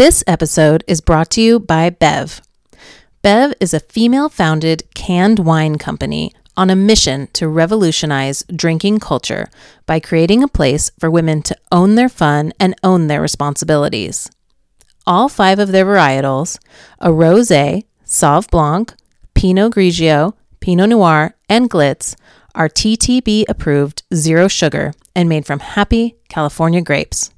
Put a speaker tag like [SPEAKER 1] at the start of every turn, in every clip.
[SPEAKER 1] This episode is brought to you by Bev. Bev is a female founded canned wine company on a mission to revolutionize drinking culture by creating a place for women to own their fun and own their responsibilities. All five of their varietals, a rosé, sauve blanc, pinot grigio, pinot noir, and glitz, are TTB approved zero sugar and made from happy California grapes.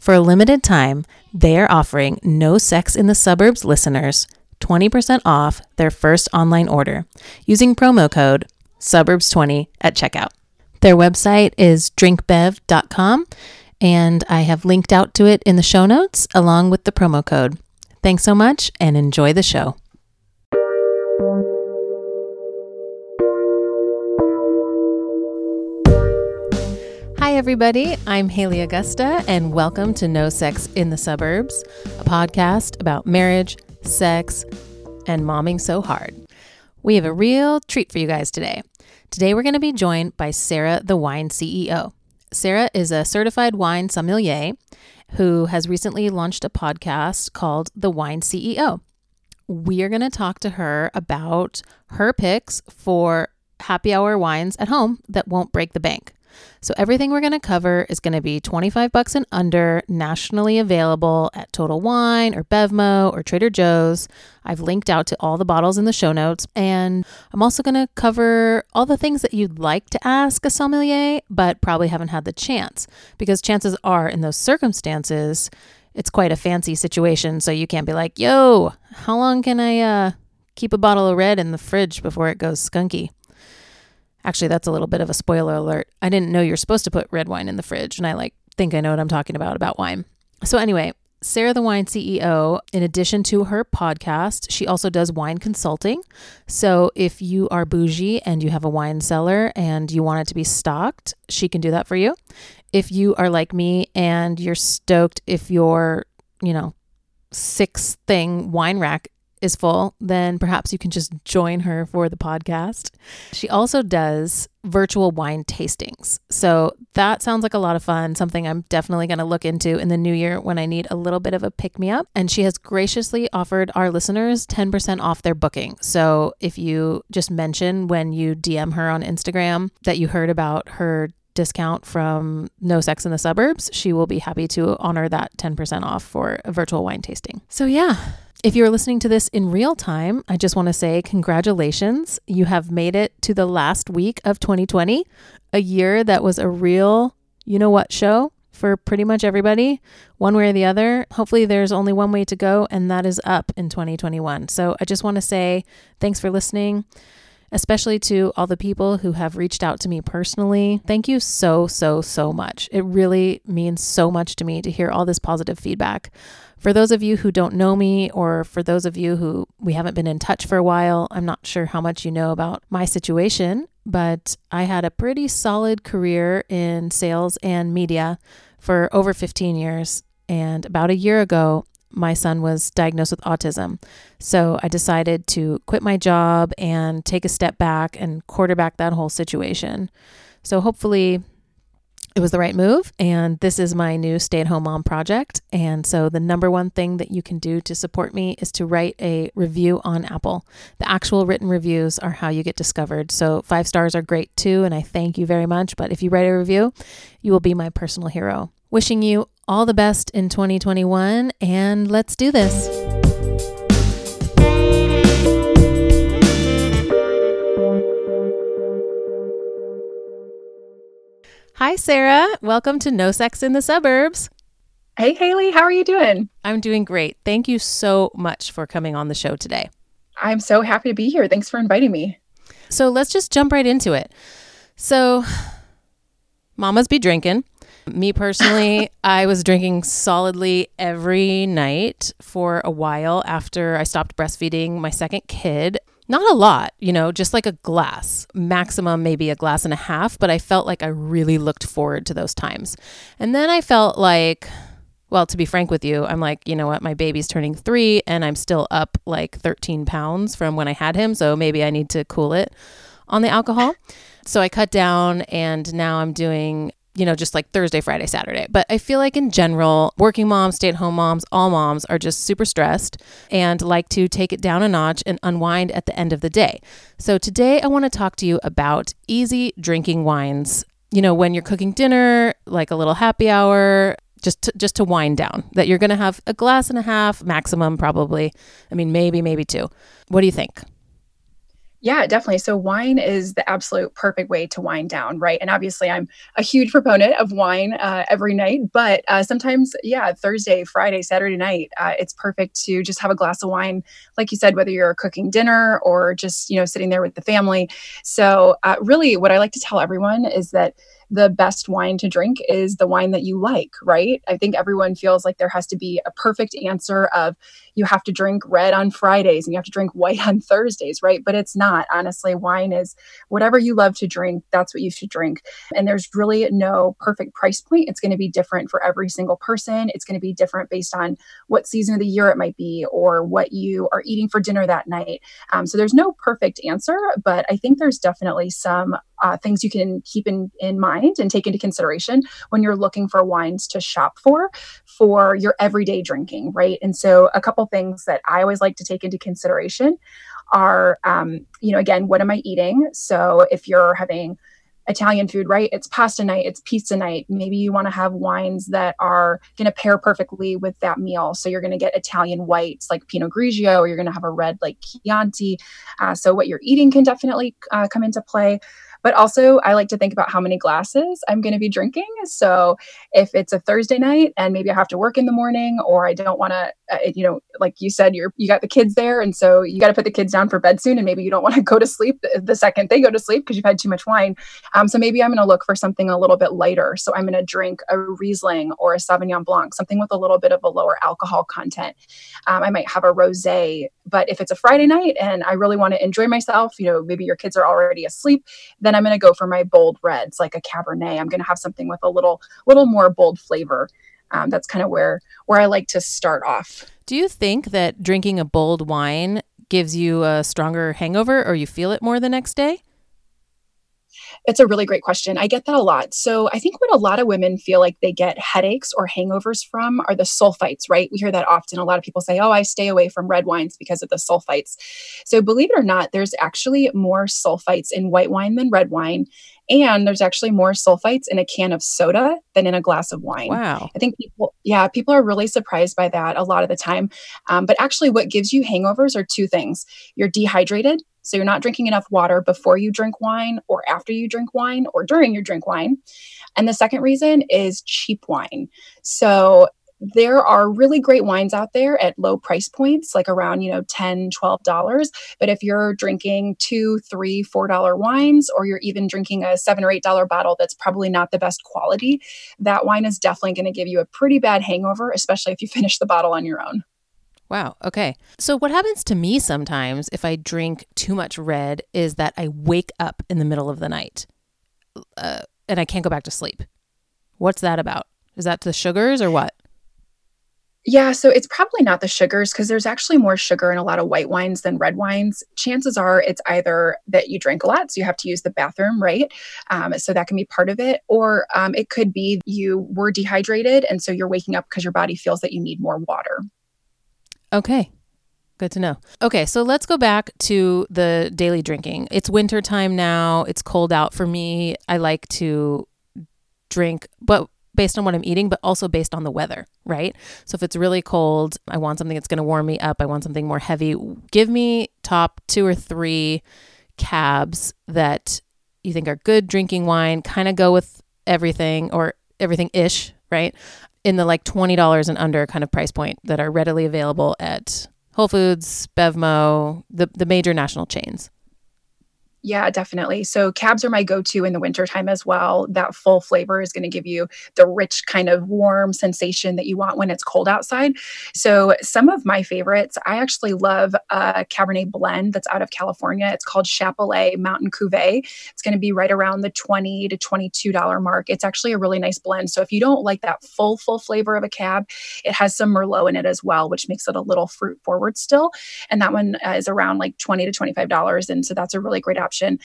[SPEAKER 1] For a limited time, they are offering No Sex in the Suburbs listeners 20% off their first online order using promo code suburbs20 at checkout. Their website is drinkbev.com and I have linked out to it in the show notes along with the promo code. Thanks so much and enjoy the show. Hi, everybody. I'm Haley Augusta, and welcome to No Sex in the Suburbs, a podcast about marriage, sex, and momming so hard. We have a real treat for you guys today. Today, we're going to be joined by Sarah, the wine CEO. Sarah is a certified wine sommelier who has recently launched a podcast called The Wine CEO. We are going to talk to her about her picks for happy hour wines at home that won't break the bank. So everything we're going to cover is going to be 25 bucks and under, nationally available at Total Wine or Bevmo or Trader Joe's. I've linked out to all the bottles in the show notes and I'm also going to cover all the things that you'd like to ask a sommelier but probably haven't had the chance because chances are in those circumstances it's quite a fancy situation so you can't be like, "Yo, how long can I uh keep a bottle of red in the fridge before it goes skunky?" Actually, that's a little bit of a spoiler alert. I didn't know you're supposed to put red wine in the fridge, and I like think I know what I'm talking about about wine. So anyway, Sarah the Wine CEO, in addition to her podcast, she also does wine consulting. So if you are bougie and you have a wine cellar and you want it to be stocked, she can do that for you. If you are like me and you're stoked if your, you know, six thing wine rack is full, then perhaps you can just join her for the podcast. She also does virtual wine tastings. So that sounds like a lot of fun, something I'm definitely going to look into in the new year when I need a little bit of a pick me up. And she has graciously offered our listeners 10% off their booking. So if you just mention when you DM her on Instagram that you heard about her discount from No Sex in the Suburbs, she will be happy to honor that 10% off for a virtual wine tasting. So, yeah, if you're listening to this in real time, I just want to say congratulations. You have made it to the last week of 2020, a year that was a real, you know what, show for pretty much everybody, one way or the other. Hopefully, there's only one way to go, and that is up in 2021. So I just want to say thanks for listening especially to all the people who have reached out to me personally. Thank you so, so, so much. It really means so much to me to hear all this positive feedback. For those of you who don't know me, or for those of you who we haven't been in touch for a while, I'm not sure how much you know about my situation, but I had a pretty solid career in sales and media for over 15 years. And about a year ago, my son was diagnosed with autism. So I decided to quit my job and take a step back and quarterback that whole situation. So hopefully it was the right move. And this is my new stay at home mom project. And so the number one thing that you can do to support me is to write a review on Apple. The actual written reviews are how you get discovered. So five stars are great too. And I thank you very much. But if you write a review, you will be my personal hero. Wishing you all the best in 2021, and let's do this. Hi, Sarah. Welcome to No Sex in the Suburbs.
[SPEAKER 2] Hey, Haley. How are you doing?
[SPEAKER 1] I'm doing great. Thank you so much for coming on the show today.
[SPEAKER 2] I'm so happy to be here. Thanks for inviting me.
[SPEAKER 1] So let's just jump right into it. So, mamas be drinking. Me personally, I was drinking solidly every night for a while after I stopped breastfeeding my second kid. Not a lot, you know, just like a glass, maximum maybe a glass and a half, but I felt like I really looked forward to those times. And then I felt like, well, to be frank with you, I'm like, you know what, my baby's turning three and I'm still up like 13 pounds from when I had him. So maybe I need to cool it on the alcohol. So I cut down and now I'm doing you know, just like Thursday, Friday, Saturday. But I feel like in general, working moms, stay at home moms, all moms are just super stressed and like to take it down a notch and unwind at the end of the day. So today I want to talk to you about easy drinking wines. You know, when you're cooking dinner, like a little happy hour, just to, just to wind down. That you're going to have a glass and a half maximum probably. I mean, maybe maybe two. What do you think?
[SPEAKER 3] Yeah, definitely. So wine is the absolute perfect way to wind down, right? And obviously, I'm a huge proponent of wine uh, every night, but uh, sometimes, yeah, Thursday, Friday, Saturday night, uh, it's perfect to just have a glass of wine, like you said, whether you're cooking dinner or just you know sitting there with the family. So, uh, really, what I like to tell everyone is that the best wine to drink is the wine that you like, right? I think everyone feels like there has to be a perfect answer of you have to drink red on Fridays and you have to drink white on Thursdays, right? But it's not. Honestly, wine is whatever you love to drink, that's what you should drink. And there's really no perfect price point. It's going to be different for every single person. It's going to be different based on what season of the year it might be or what you are eating for dinner that night. Um, so there's no perfect answer, but I think there's definitely some uh, things you can keep in, in mind and take into consideration when you're looking for wines to shop for for your everyday drinking right and so a couple things that i always like to take into consideration are um, you know again what am i eating so if you're having Italian food, right? It's pasta night, it's pizza night. Maybe you want to have wines that are going to pair perfectly with that meal. So you're going to get Italian whites like Pinot Grigio, or you're going to have a red like Chianti. Uh, so what you're eating can definitely uh, come into play. But also, I like to think about how many glasses I'm going to be drinking. So if it's a Thursday night and maybe I have to work in the morning, or I don't want to, uh, you know, like you said, you're you got the kids there, and so you got to put the kids down for bed soon, and maybe you don't want to go to sleep the, the, second they go to sleep because you've had too much wine. Um, so maybe I'm going to look for something a little bit lighter. So I'm going to drink a Riesling or a Sauvignon Blanc, something with a little bit of a lower alcohol content. Um, I might have a rosé. But if it's a Friday night and I really want to enjoy myself, you know, maybe your kids are already asleep, then I'm going to go for my bold reds, like a Cabernet. I'm going to have something with a little, little more bold flavor. Um, that's kind of where where I like to start off.
[SPEAKER 1] Do you think that drinking a bold wine gives you a stronger hangover, or you feel it more the next day?
[SPEAKER 3] It's a really great question. I get that a lot. So I think what a lot of women feel like they get headaches or hangovers from are the sulfites, right? We hear that often. A lot of people say, oh, I stay away from red wines because of the sulfites. So believe it or not, there's actually more sulfites in white wine than red wine. And there's actually more sulfites in a can of soda than in a glass of wine.
[SPEAKER 1] Wow.
[SPEAKER 3] I think people, yeah, people are really surprised by that a lot of the time. Um, but actually, what gives you hangovers are two things you're dehydrated. So you're not drinking enough water before you drink wine or after you drink wine or during your drink wine. And the second reason is cheap wine. So there are really great wines out there at low price points like around you know 10 12 dollars but if you're drinking two three four dollar wines or you're even drinking a seven or eight dollar bottle that's probably not the best quality that wine is definitely going to give you a pretty bad hangover especially if you finish the bottle on your own
[SPEAKER 1] Wow. Okay. So, what happens to me sometimes if I drink too much red is that I wake up in the middle of the night uh, and I can't go back to sleep. What's that about? Is that the sugars or what?
[SPEAKER 3] Yeah, so it's probably not the sugars because there's actually more sugar in a lot of white wines than red wines. Chances are it's either that you drink a lot, so you have to use the bathroom, right? Um, so that can be part of it. Or um, it could be you were dehydrated, and so you're waking up because your body feels that you need more water.
[SPEAKER 1] Okay. Good to know. Okay, so let's go back to the daily drinking. It's winter time now. It's cold out for me. I like to drink, but based on what I'm eating, but also based on the weather, right? So if it's really cold, I want something that's going to warm me up. I want something more heavy. Give me top two or three cabs that you think are good drinking wine, kind of go with everything or everything ish, right? In the like $20 and under kind of price point that are readily available at Whole Foods, Bevmo, the, the major national chains.
[SPEAKER 3] Yeah, definitely. So cabs are my go-to in the wintertime as well. That full flavor is going to give you the rich kind of warm sensation that you want when it's cold outside. So some of my favorites, I actually love a Cabernet blend that's out of California. It's called Chappellet Mountain Cuvée. It's going to be right around the 20 to $22 mark. It's actually a really nice blend. So if you don't like that full full flavor of a cab, it has some merlot in it as well, which makes it a little fruit forward still. And that one uh, is around like 20 to $25 and so that's a really great option option.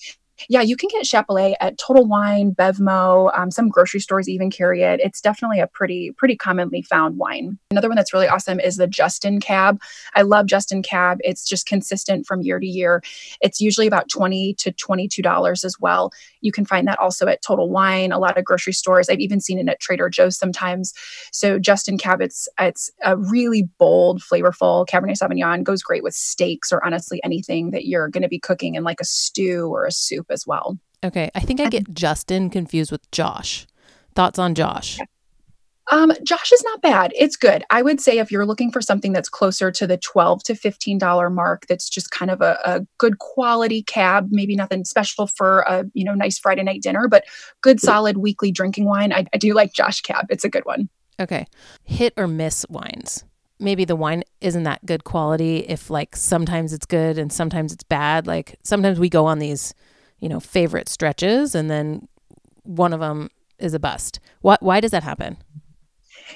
[SPEAKER 2] Yeah, you can get Chappellet at Total Wine, Bevmo. Um, some grocery stores even carry it. It's definitely a pretty pretty commonly found wine. Another one that's really awesome is the Justin Cab. I love Justin Cab. It's just consistent from year to year. It's usually about twenty to twenty two dollars as well. You can find that also at Total Wine, a lot of grocery stores. I've even seen it at Trader Joe's sometimes. So Justin Cab, it's it's a really bold, flavorful Cabernet Sauvignon. Goes great with steaks or honestly anything that you're going to be cooking in like a stew or a soup as well.
[SPEAKER 1] Okay. I think I get Justin confused with Josh. Thoughts on Josh?
[SPEAKER 2] Um, Josh is not bad. It's good. I would say if you're looking for something that's closer to the 12 to $15 mark, that's just kind of a, a good quality cab, maybe nothing special for a, you know, nice Friday night dinner, but good solid weekly drinking wine. I, I do like Josh Cab. It's a good one.
[SPEAKER 1] Okay. Hit or miss wines. Maybe the wine isn't that good quality if like sometimes it's good and sometimes it's bad. Like sometimes we go on these you know, favorite stretches and then one of them is a bust. What why does that happen?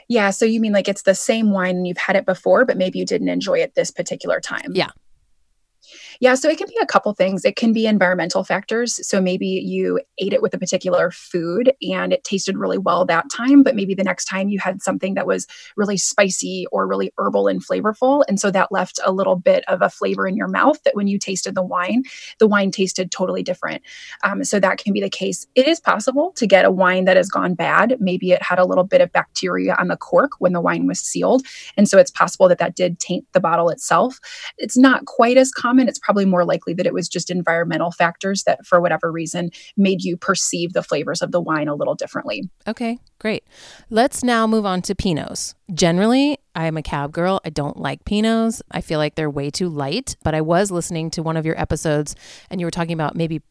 [SPEAKER 2] Yeah, so you mean like it's the same wine and you've had it before but maybe you didn't enjoy it this particular time.
[SPEAKER 1] Yeah.
[SPEAKER 2] Yeah, so it can be a couple things. It can be environmental factors. So maybe you ate it with a particular food and it tasted really well that time, but maybe the next time you had something that was really spicy or really herbal and flavorful. And so that left a little bit of a flavor in your mouth that when you tasted the wine, the wine tasted totally different. Um, so that can be the case. It is possible to get a wine that has gone bad. Maybe it had a little bit of bacteria on the cork when the wine was sealed. And so it's possible that that did taint the bottle itself. It's not quite as common. It's probably more likely that it was just environmental factors that, for whatever reason, made you perceive the flavors of the wine a little differently.
[SPEAKER 1] Okay, great. Let's now move on to Pinots. Generally, I'm a cab girl. I don't like Pinots. I feel like they're way too light. But I was listening to one of your episodes and you were talking about maybe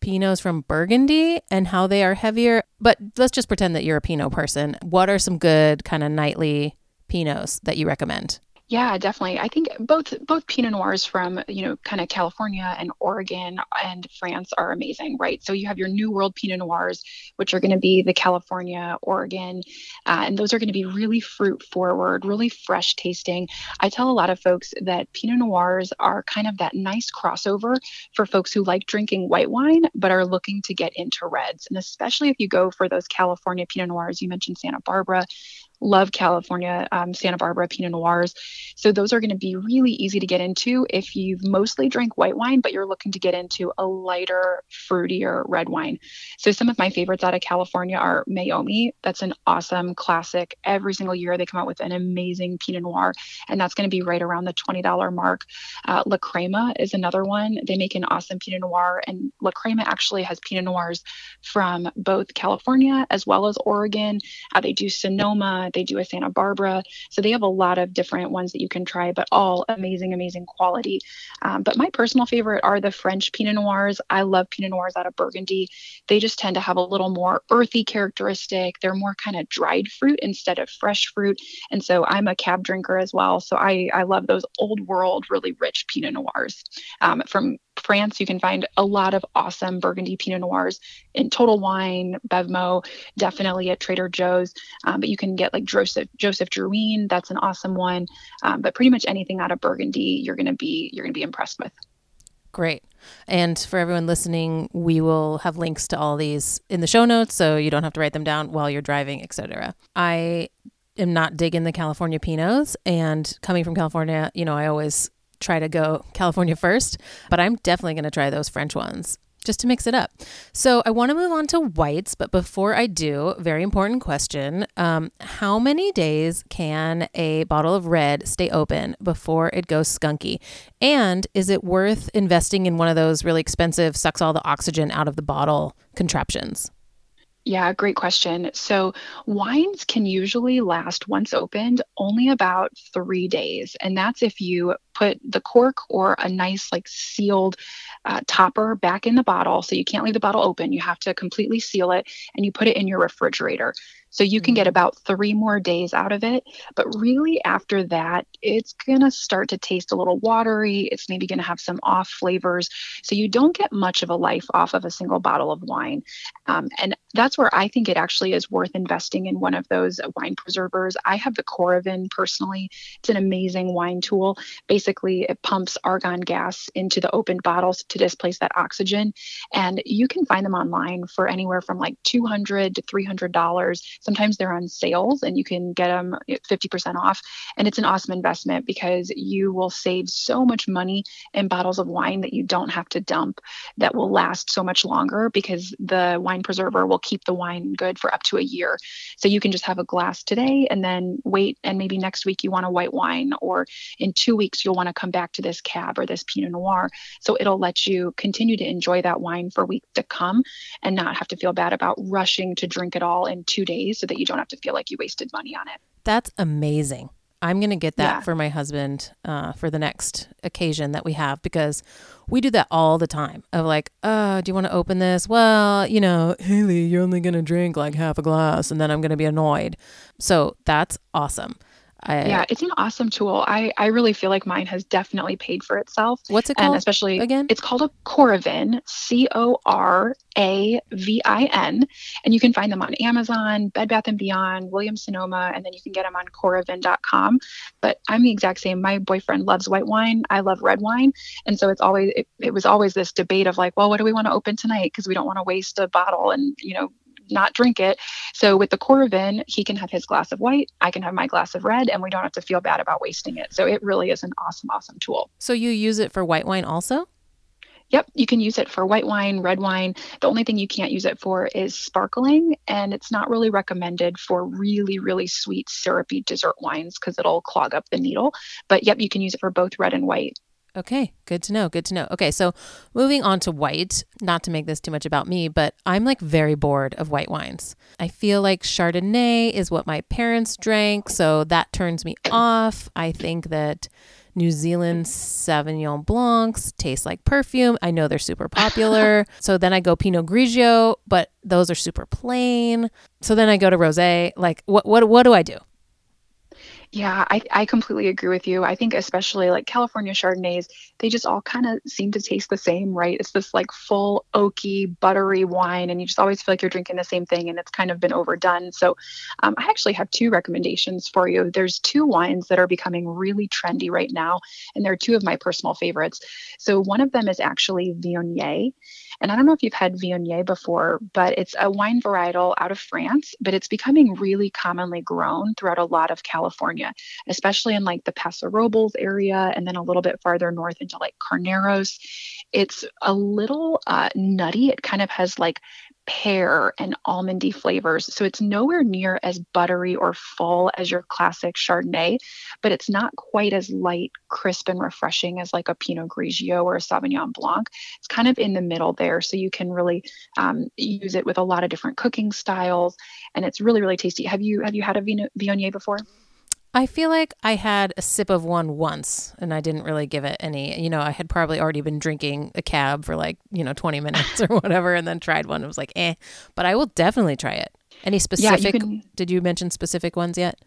[SPEAKER 1] Pinots from Burgundy and how they are heavier. But let's just pretend that you're a Pinot person. What are some good kind of nightly Pinots that you recommend?
[SPEAKER 3] Yeah, definitely. I think both both Pinot Noirs from you know kind of California and Oregon and France are amazing, right? So you have your New World Pinot Noirs, which are going to be the California, Oregon, uh, and those are going to be really fruit forward, really fresh tasting. I tell a lot of folks that Pinot Noirs are kind of that nice crossover for folks who like drinking white wine but are looking to get into reds, and especially if you go for those California Pinot Noirs. You mentioned Santa Barbara love California, um, Santa Barbara Pinot Noirs. So those are going to be really easy to get into if you've mostly drank white wine, but you're looking to get into a lighter, fruitier red wine. So some of my favorites out of California are Meiomi. That's an awesome classic. Every single year they come out with an amazing Pinot Noir, and that's going to be right around the $20 mark. Uh, La Crema is another one. They make an awesome Pinot Noir, and La Crema actually has Pinot Noirs from both California as well as Oregon. Uh, they do Sonoma, they do a Santa Barbara. So they have a lot of different ones that you can try, but all amazing, amazing quality. Um, but my personal favorite are the French Pinot Noirs. I love Pinot Noirs out of Burgundy. They just tend to have a little more earthy characteristic. They're more kind of dried fruit instead of fresh fruit. And so I'm a cab drinker as well. So I, I love those old world, really rich Pinot Noirs. Um, from France, you can find a lot of awesome Burgundy Pinot Noirs in Total Wine, Bevmo, definitely at Trader Joe's. Um, but you can get like Joseph Joseph Drouhin, that's an awesome one. Um, but pretty much anything out of Burgundy, you're gonna be you're gonna be impressed with.
[SPEAKER 1] Great. And for everyone listening, we will have links to all these in the show notes so you don't have to write them down while you're driving, etc. I am not digging the California Pinots and coming from California, you know, I always try to go California first, but I'm definitely going to try those French ones just to mix it up. So I want to move on to whites, but before I do, very important question. Um, how many days can a bottle of red stay open before it goes skunky? And is it worth investing in one of those really expensive, sucks all the oxygen out of the bottle contraptions?
[SPEAKER 3] Yeah, great question. So, wines can usually last once opened only about three days. And that's if you put the cork or a nice, like, sealed uh, topper back in the bottle. So, you can't leave the bottle open. You have to completely seal it and you put it in your refrigerator. So you can get mm-hmm. about three more days out of it. But really, after that, it's going to start to taste a little watery. It's maybe going to have some off flavors. So you don't get much of a life off of a single bottle of wine. Um, and that's where I think it actually is worth investing in one of those wine preservers. I have the Coravin personally. It's an amazing wine tool. Basically, it pumps argon gas into the open bottles to displace that oxygen. And you can find them online for anywhere from like 200 to $300 Sometimes they're on sales and you can get them 50% off. And it's an awesome investment because you will save so much money in bottles of wine that you don't have to dump that will last so much longer because the wine preserver will keep the wine good for up to a year. So you can just have a glass today and then wait, and maybe next week you want a white wine, or in two weeks you'll want to come back to this cab or this Pinot Noir. So it'll let you continue to enjoy that wine for weeks to come and not have to feel bad about rushing to drink it all in two days so that you don't have to feel like you wasted money on it.
[SPEAKER 1] That's amazing. I'm going to get that yeah. for my husband uh, for the next occasion that we have because we do that all the time of like, oh, do you want to open this? Well, you know, Haley, you're only going to drink like half a glass and then I'm going to be annoyed. So that's awesome.
[SPEAKER 3] I, yeah, it's an awesome tool. I, I really feel like mine has definitely paid for itself.
[SPEAKER 1] What's it called?
[SPEAKER 3] And especially
[SPEAKER 1] again,
[SPEAKER 3] it's called a Coravin, C O R A V I N, and you can find them on Amazon, Bed Bath and Beyond, Williams Sonoma, and then you can get them on Coravin.com. But I'm the exact same. My boyfriend loves white wine. I love red wine, and so it's always it, it was always this debate of like, well, what do we want to open tonight? Because we don't want to waste a bottle and you know not drink it. So with the Coravin, he can have his glass of white, I can have my glass of red, and we don't have to feel bad about wasting it. So it really is an awesome, awesome tool.
[SPEAKER 1] So you use it for white wine also?
[SPEAKER 3] Yep, you can use it for white wine, red wine. The only thing you can't use it for is sparkling, and it's not really recommended for really, really sweet, syrupy dessert wines because it'll clog up the needle. But yep, you can use it for both red and white.
[SPEAKER 1] Okay, good to know. Good to know. Okay, so moving on to white, not to make this too much about me, but I'm like very bored of white wines. I feel like Chardonnay is what my parents drank, so that turns me off. I think that New Zealand Sauvignon Blancs taste like perfume. I know they're super popular. so then I go Pinot Grigio, but those are super plain. So then I go to rosé. Like what what what do I do?
[SPEAKER 3] Yeah, I, I completely agree with you. I think especially like California Chardonnays, they just all kind of seem to taste the same, right? It's this like full oaky, buttery wine, and you just always feel like you're drinking the same thing, and it's kind of been overdone. So, um, I actually have two recommendations for you. There's two wines that are becoming really trendy right now, and they're two of my personal favorites. So, one of them is actually Viognier. And I don't know if you've had Viognier before, but it's a wine varietal out of France, but it's becoming really commonly grown throughout a lot of California, especially in like the Paso Robles area and then a little bit farther north into like Carneros. It's a little uh, nutty. It kind of has like pear and almondy flavors. So it's nowhere near as buttery or full as your classic Chardonnay, but it's not quite as light, crisp, and refreshing as like a Pinot Grigio or a Sauvignon Blanc. It's kind of in the middle there. So you can really um, use it with a lot of different cooking styles, and it's really, really tasty. Have you have you had a Viognier before?
[SPEAKER 1] I feel like I had a sip of one once and I didn't really give it any. You know, I had probably already been drinking a cab for like, you know, 20 minutes or whatever and then tried one. It was like, eh. But I will definitely try it. Any specific, yeah, you can, did you mention specific ones yet?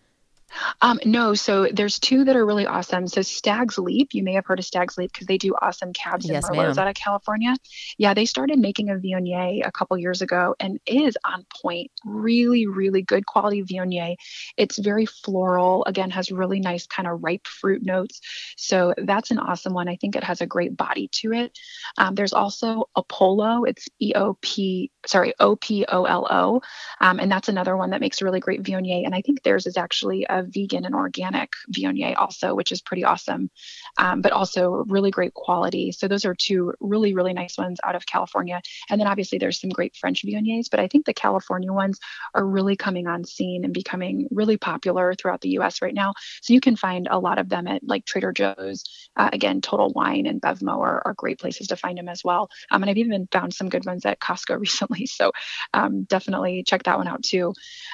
[SPEAKER 3] Um, no, so there's two that are really awesome. So Stag's Leap, you may have heard of Stag's Leap because they do awesome cabs yes, and merlots out of California. Yeah, they started making a Viognier a couple years ago and is on point. Really, really good quality Viognier. It's very floral. Again, has really nice kind of ripe fruit notes. So that's an awesome one. I think it has a great body to it. Um, there's also Opolo. It's E O P, sorry, O P O L O, um, and that's another one that makes a really great Viognier. And I think theirs is actually a vegan and organic Viognier also, which is pretty awesome, um, but also really great quality. So those are two really, really nice ones out of California. And then obviously there's some great French Viogniers, but I think the California ones are really coming on scene and becoming really popular throughout the US right now. So you can find a lot of them at like Trader Joe's. Uh, again, Total Wine and Bevmo are, are great places to find them as well. Um, and I've even found some good ones at Costco recently. So um, definitely check that one out too.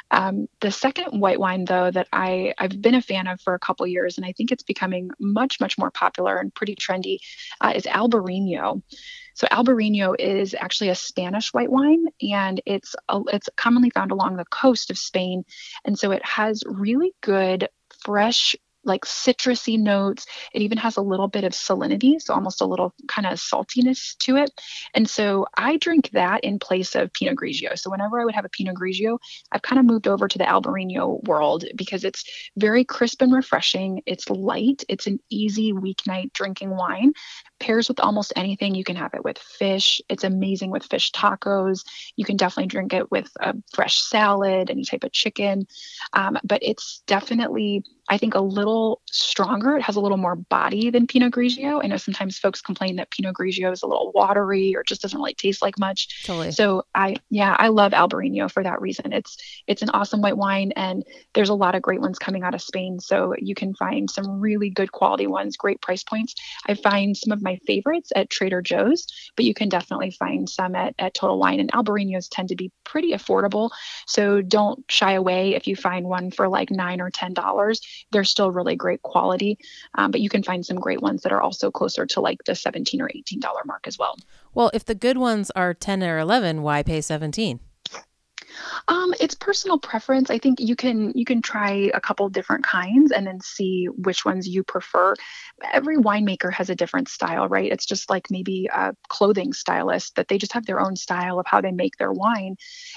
[SPEAKER 3] Um, the second white wine, though, that I I, I've been a fan of for a couple years, and I think it's becoming much, much more popular and pretty trendy, uh, is Albarino. So Albarino is actually a Spanish white wine, and it's a, it's commonly found along the coast of Spain, and so it has really good fresh like citrusy notes. It even has a little bit of salinity, so almost a little kind of saltiness to it. And so I drink that in place of Pinot Grigio. So whenever I would have a Pinot Grigio, I've kind of moved over to the Albarino world because it's very crisp and refreshing. It's light. It's an easy weeknight drinking wine. Pairs with almost anything. You can have it with fish. It's amazing with fish tacos. You can definitely drink it with a fresh salad, any type of chicken. Um, but it's definitely I think a little stronger. It has a little more body than Pinot Grigio. I know sometimes folks complain that Pinot Grigio is a little watery or just doesn't really taste like much.
[SPEAKER 1] Totally.
[SPEAKER 3] So I yeah, I love Albarino for that reason. It's it's an awesome white wine and there's a lot of great ones coming out of Spain. So you can find some really good quality ones, great price points. I find some of my favorites at Trader Joe's, but you can definitely find some at, at Total Wine and Albarinos tend to be pretty affordable. So don't shy away if you find one for like nine or ten dollars they're still really great quality. Um, but you can find some great ones that are also closer to like the 17 or $18 mark as well.
[SPEAKER 1] Well, if the good ones are 10 or 11, why pay 17?
[SPEAKER 3] Um, it's personal preference. I think you can you can try a couple different kinds and then see which ones you prefer. Every winemaker has a different style, right? It's just like maybe a clothing stylist that they just have their own style of how they make their wine.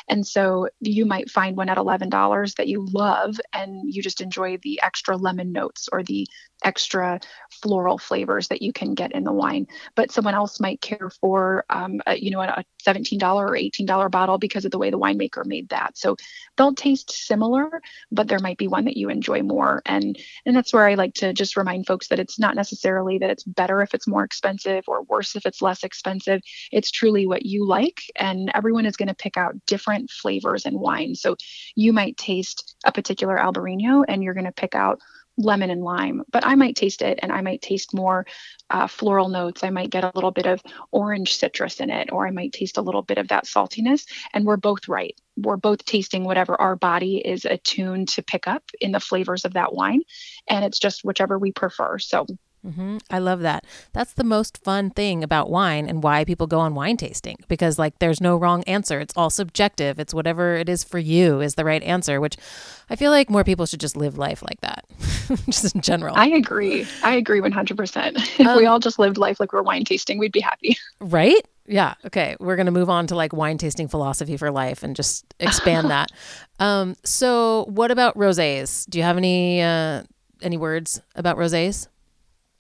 [SPEAKER 3] And so you might find one at $11 that you love and you just enjoy the extra lemon notes or the extra floral flavors that you can get in the wine. But someone else might care for, um, a, you know, a $17 or $18 bottle because of the way the winemaker made that. So they'll taste similar, but there might be one that you enjoy more. And and that's where I like to just remind folks that it's not necessarily that it's better if it's more expensive or worse if it's less expensive. It's truly what you like, and everyone is going to pick out different flavors in wine. So you might taste a particular Albarino, and you're going to pick out lemon and lime, but I might taste it and I might taste more uh, floral notes. I might get a little bit of orange citrus in it, or I might taste a little bit of that saltiness. And we're both right. We're both tasting whatever our body is attuned to pick up in the flavors of that wine. And it's just whichever we prefer. So
[SPEAKER 1] Mm-hmm. I love that. That's the most fun thing about wine and why people go on wine tasting because, like, there's no wrong answer. It's all subjective. It's whatever it is for you is the right answer, which I feel like more people should just live life like that, just in general.
[SPEAKER 3] I agree. I agree 100%. If um, we all just lived life like we're wine tasting, we'd be happy.
[SPEAKER 1] Right? Yeah. Okay. We're going to move on to like wine tasting philosophy for life and just expand that. Um, so, what about rosés? Do you have any uh, any words about rosés?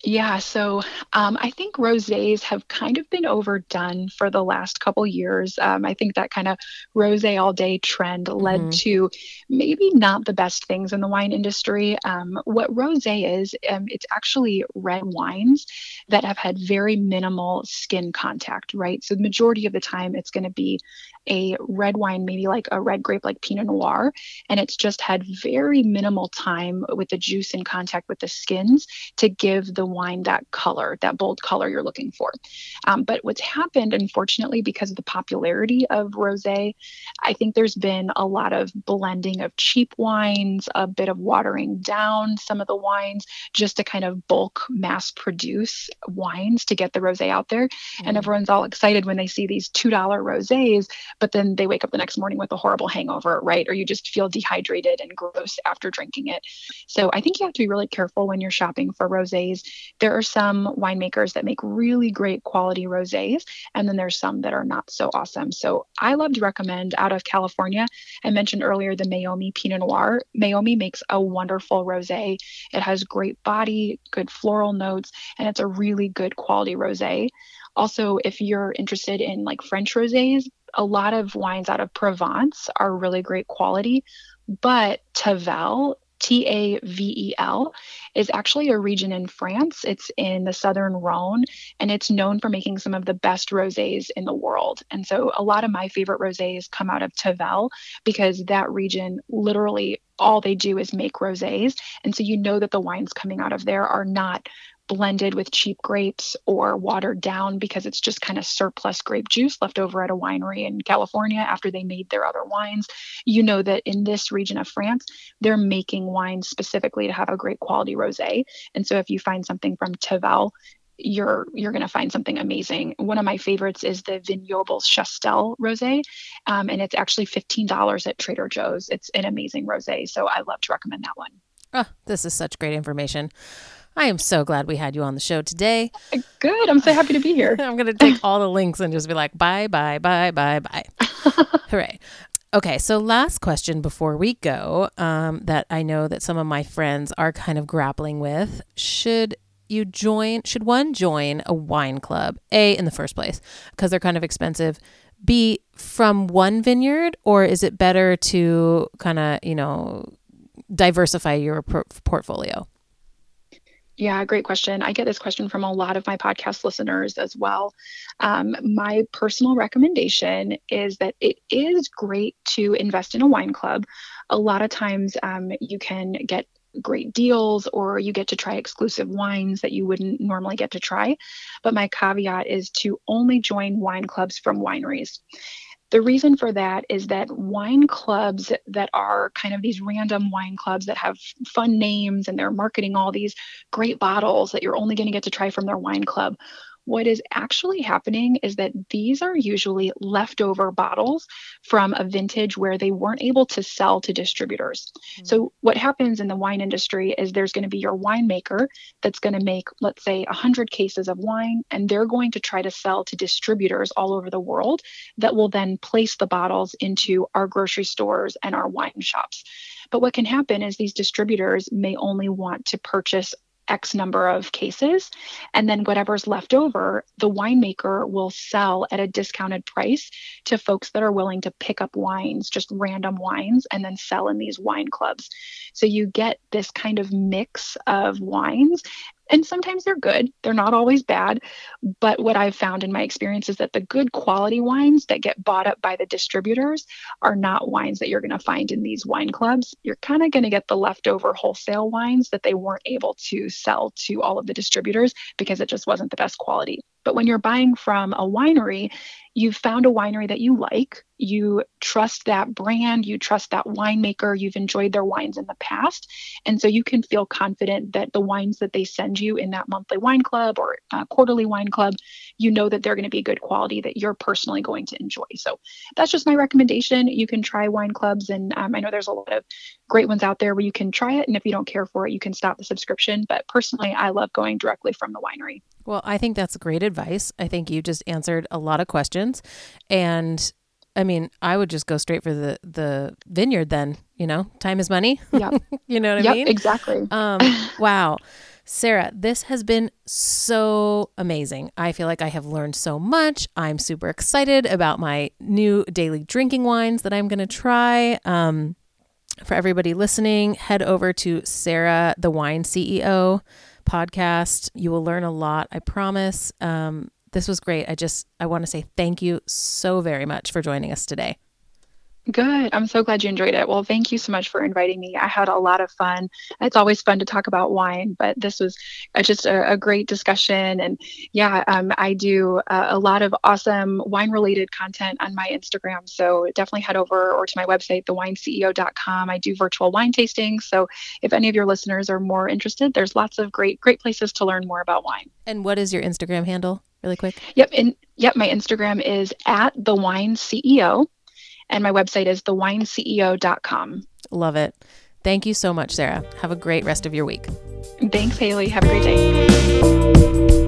[SPEAKER 3] Yeah, so um, I think rosés have kind of been overdone for the last couple years. Um, I think that kind of rosé all day trend led mm-hmm. to maybe not the best things in the wine industry. Um, what rosé is, um, it's actually red wines that have had very minimal skin contact, right? So the majority of the time, it's going to be a red wine, maybe like a red grape like Pinot Noir, and it's just had very minimal time with the juice in contact with the skins to give the wine that color, that bold color you're looking for. Um, but what's happened, unfortunately, because of the popularity of rosé, I think there's been a lot of blending of cheap wines, a bit of watering down some of the wines just to kind of bulk mass produce wines to get the rosé out there. Mm-hmm. And everyone's all excited when they see these $2 rosés but then they wake up the next morning with a horrible hangover, right? Or you just feel dehydrated and gross after drinking it. So I think you have to be really careful when you're shopping for rosés. There are some winemakers that make really great quality rosés, and then there's some that are not so awesome. So I love to recommend out of California. I mentioned earlier the Meiomi Pinot Noir. Meiomi makes a wonderful rosé. It has great body, good floral notes, and it's a really good quality rosé. Also, if you're interested in like French rosés, a lot of wines out of Provence are really great quality, but Tavel, T A V E L, is actually a region in France. It's in the southern Rhone, and it's known for making some of the best rosés in the world. And so, a lot of my favorite rosés come out of Tavel because that region literally all they do is make rosés. And so, you know that the wines coming out of there are not blended with cheap grapes or watered down because it's just kind of surplus grape juice left over at a winery in California after they made their other wines. You know that in this region of France, they're making wines specifically to have a great quality rosé. And so if you find something from Tavel, you're you're going to find something amazing. One of my favorites is the Vignobles Chastel rosé, um, and it's actually fifteen dollars at Trader Joe's. It's an amazing rosé, so I love to recommend that one.
[SPEAKER 1] Oh, this is such great information. I am so glad we had you on the show today.
[SPEAKER 3] Good. I'm so happy to be here.
[SPEAKER 1] I'm going to take all the links and just be like, bye, bye, bye, bye, bye. Hooray. Okay, so last question before we go um, that I know that some of my friends are kind of grappling with. Should you join, should one join a wine club, A, in the first place, because they're kind of expensive, B, from one vineyard, or is it better to kind of, you know, diversify your por- portfolio?
[SPEAKER 3] Yeah, great question. I get this question from a lot of my podcast listeners as well. Um, my personal recommendation is that it is great to invest in a wine club. A lot of times um, you can get great deals or you get to try exclusive wines that you wouldn't normally get to try. But my caveat is to only join wine clubs from wineries. The reason for that is that wine clubs that are kind of these random wine clubs that have fun names and they're marketing all these great bottles that you're only going to get to try from their wine club what is actually happening is that these are usually leftover bottles from a vintage where they weren't able to sell to distributors. Mm-hmm. So, what happens in the wine industry is there's going to be your winemaker that's going to make, let's say, 100 cases of wine, and they're going to try to sell to distributors all over the world that will then place the bottles into our grocery stores and our wine shops. But what can happen is these distributors may only want to purchase X number of cases. And then whatever's left over, the winemaker will sell at a discounted price to folks that are willing to pick up wines, just random wines, and then sell in these wine clubs. So you get this kind of mix of wines and sometimes they're good. They're not always bad. But what I've found in my experience is that the good quality wines that get bought up by the distributors are not wines that you're going to find in these wine clubs. You're kind of going to get the leftover wholesale wines that they weren't able to sell to all of the distributors because it just wasn't the best quality. But when you're buying from a winery, you've found a winery that you like, you trust that brand, you trust that winemaker, you've enjoyed their wines in the past. And so you can feel confident that the wines that they send you in that monthly wine club or uh, quarterly wine club, you know that they're going to be good quality that you're personally going to enjoy. So that's just my recommendation. You can try wine clubs, and um, I know there's a lot of great ones out there where you can try it. And if you don't care for it, you can stop the subscription. But personally, I love going directly from the winery.
[SPEAKER 1] Well, I think that's great advice. I think you just answered a lot of questions. And I mean, I would just go straight for the the vineyard then, you know. Time is money.
[SPEAKER 3] Yeah.
[SPEAKER 1] you know what
[SPEAKER 3] yep,
[SPEAKER 1] I mean?
[SPEAKER 3] Exactly.
[SPEAKER 1] Um wow. Sarah, this has been so amazing. I feel like I have learned so much. I'm super excited about my new daily drinking wines that I'm going to try. Um, for everybody listening, head over to Sarah, the wine CEO podcast. You will learn a lot, I promise. Um, this was great. I just I want to say thank you so very much for joining us today.
[SPEAKER 3] Good. I'm so glad you enjoyed it. Well, thank you so much for inviting me. I had a lot of fun. It's always fun to talk about wine, but this was uh, just a, a great discussion. And yeah, um, I do uh, a lot of awesome wine related content on my Instagram. So definitely head over or to my website, thewineceo.com. I do virtual wine tastings. So if any of your listeners are more interested, there's lots of great, great places to learn more about wine.
[SPEAKER 1] And what is your Instagram handle, really quick?
[SPEAKER 3] Yep. And yep, my Instagram is at the wine CEO. And my website is thewineceo.com.
[SPEAKER 1] Love it. Thank you so much, Sarah. Have a great rest of your week.
[SPEAKER 3] Thanks, Haley. Have a great day.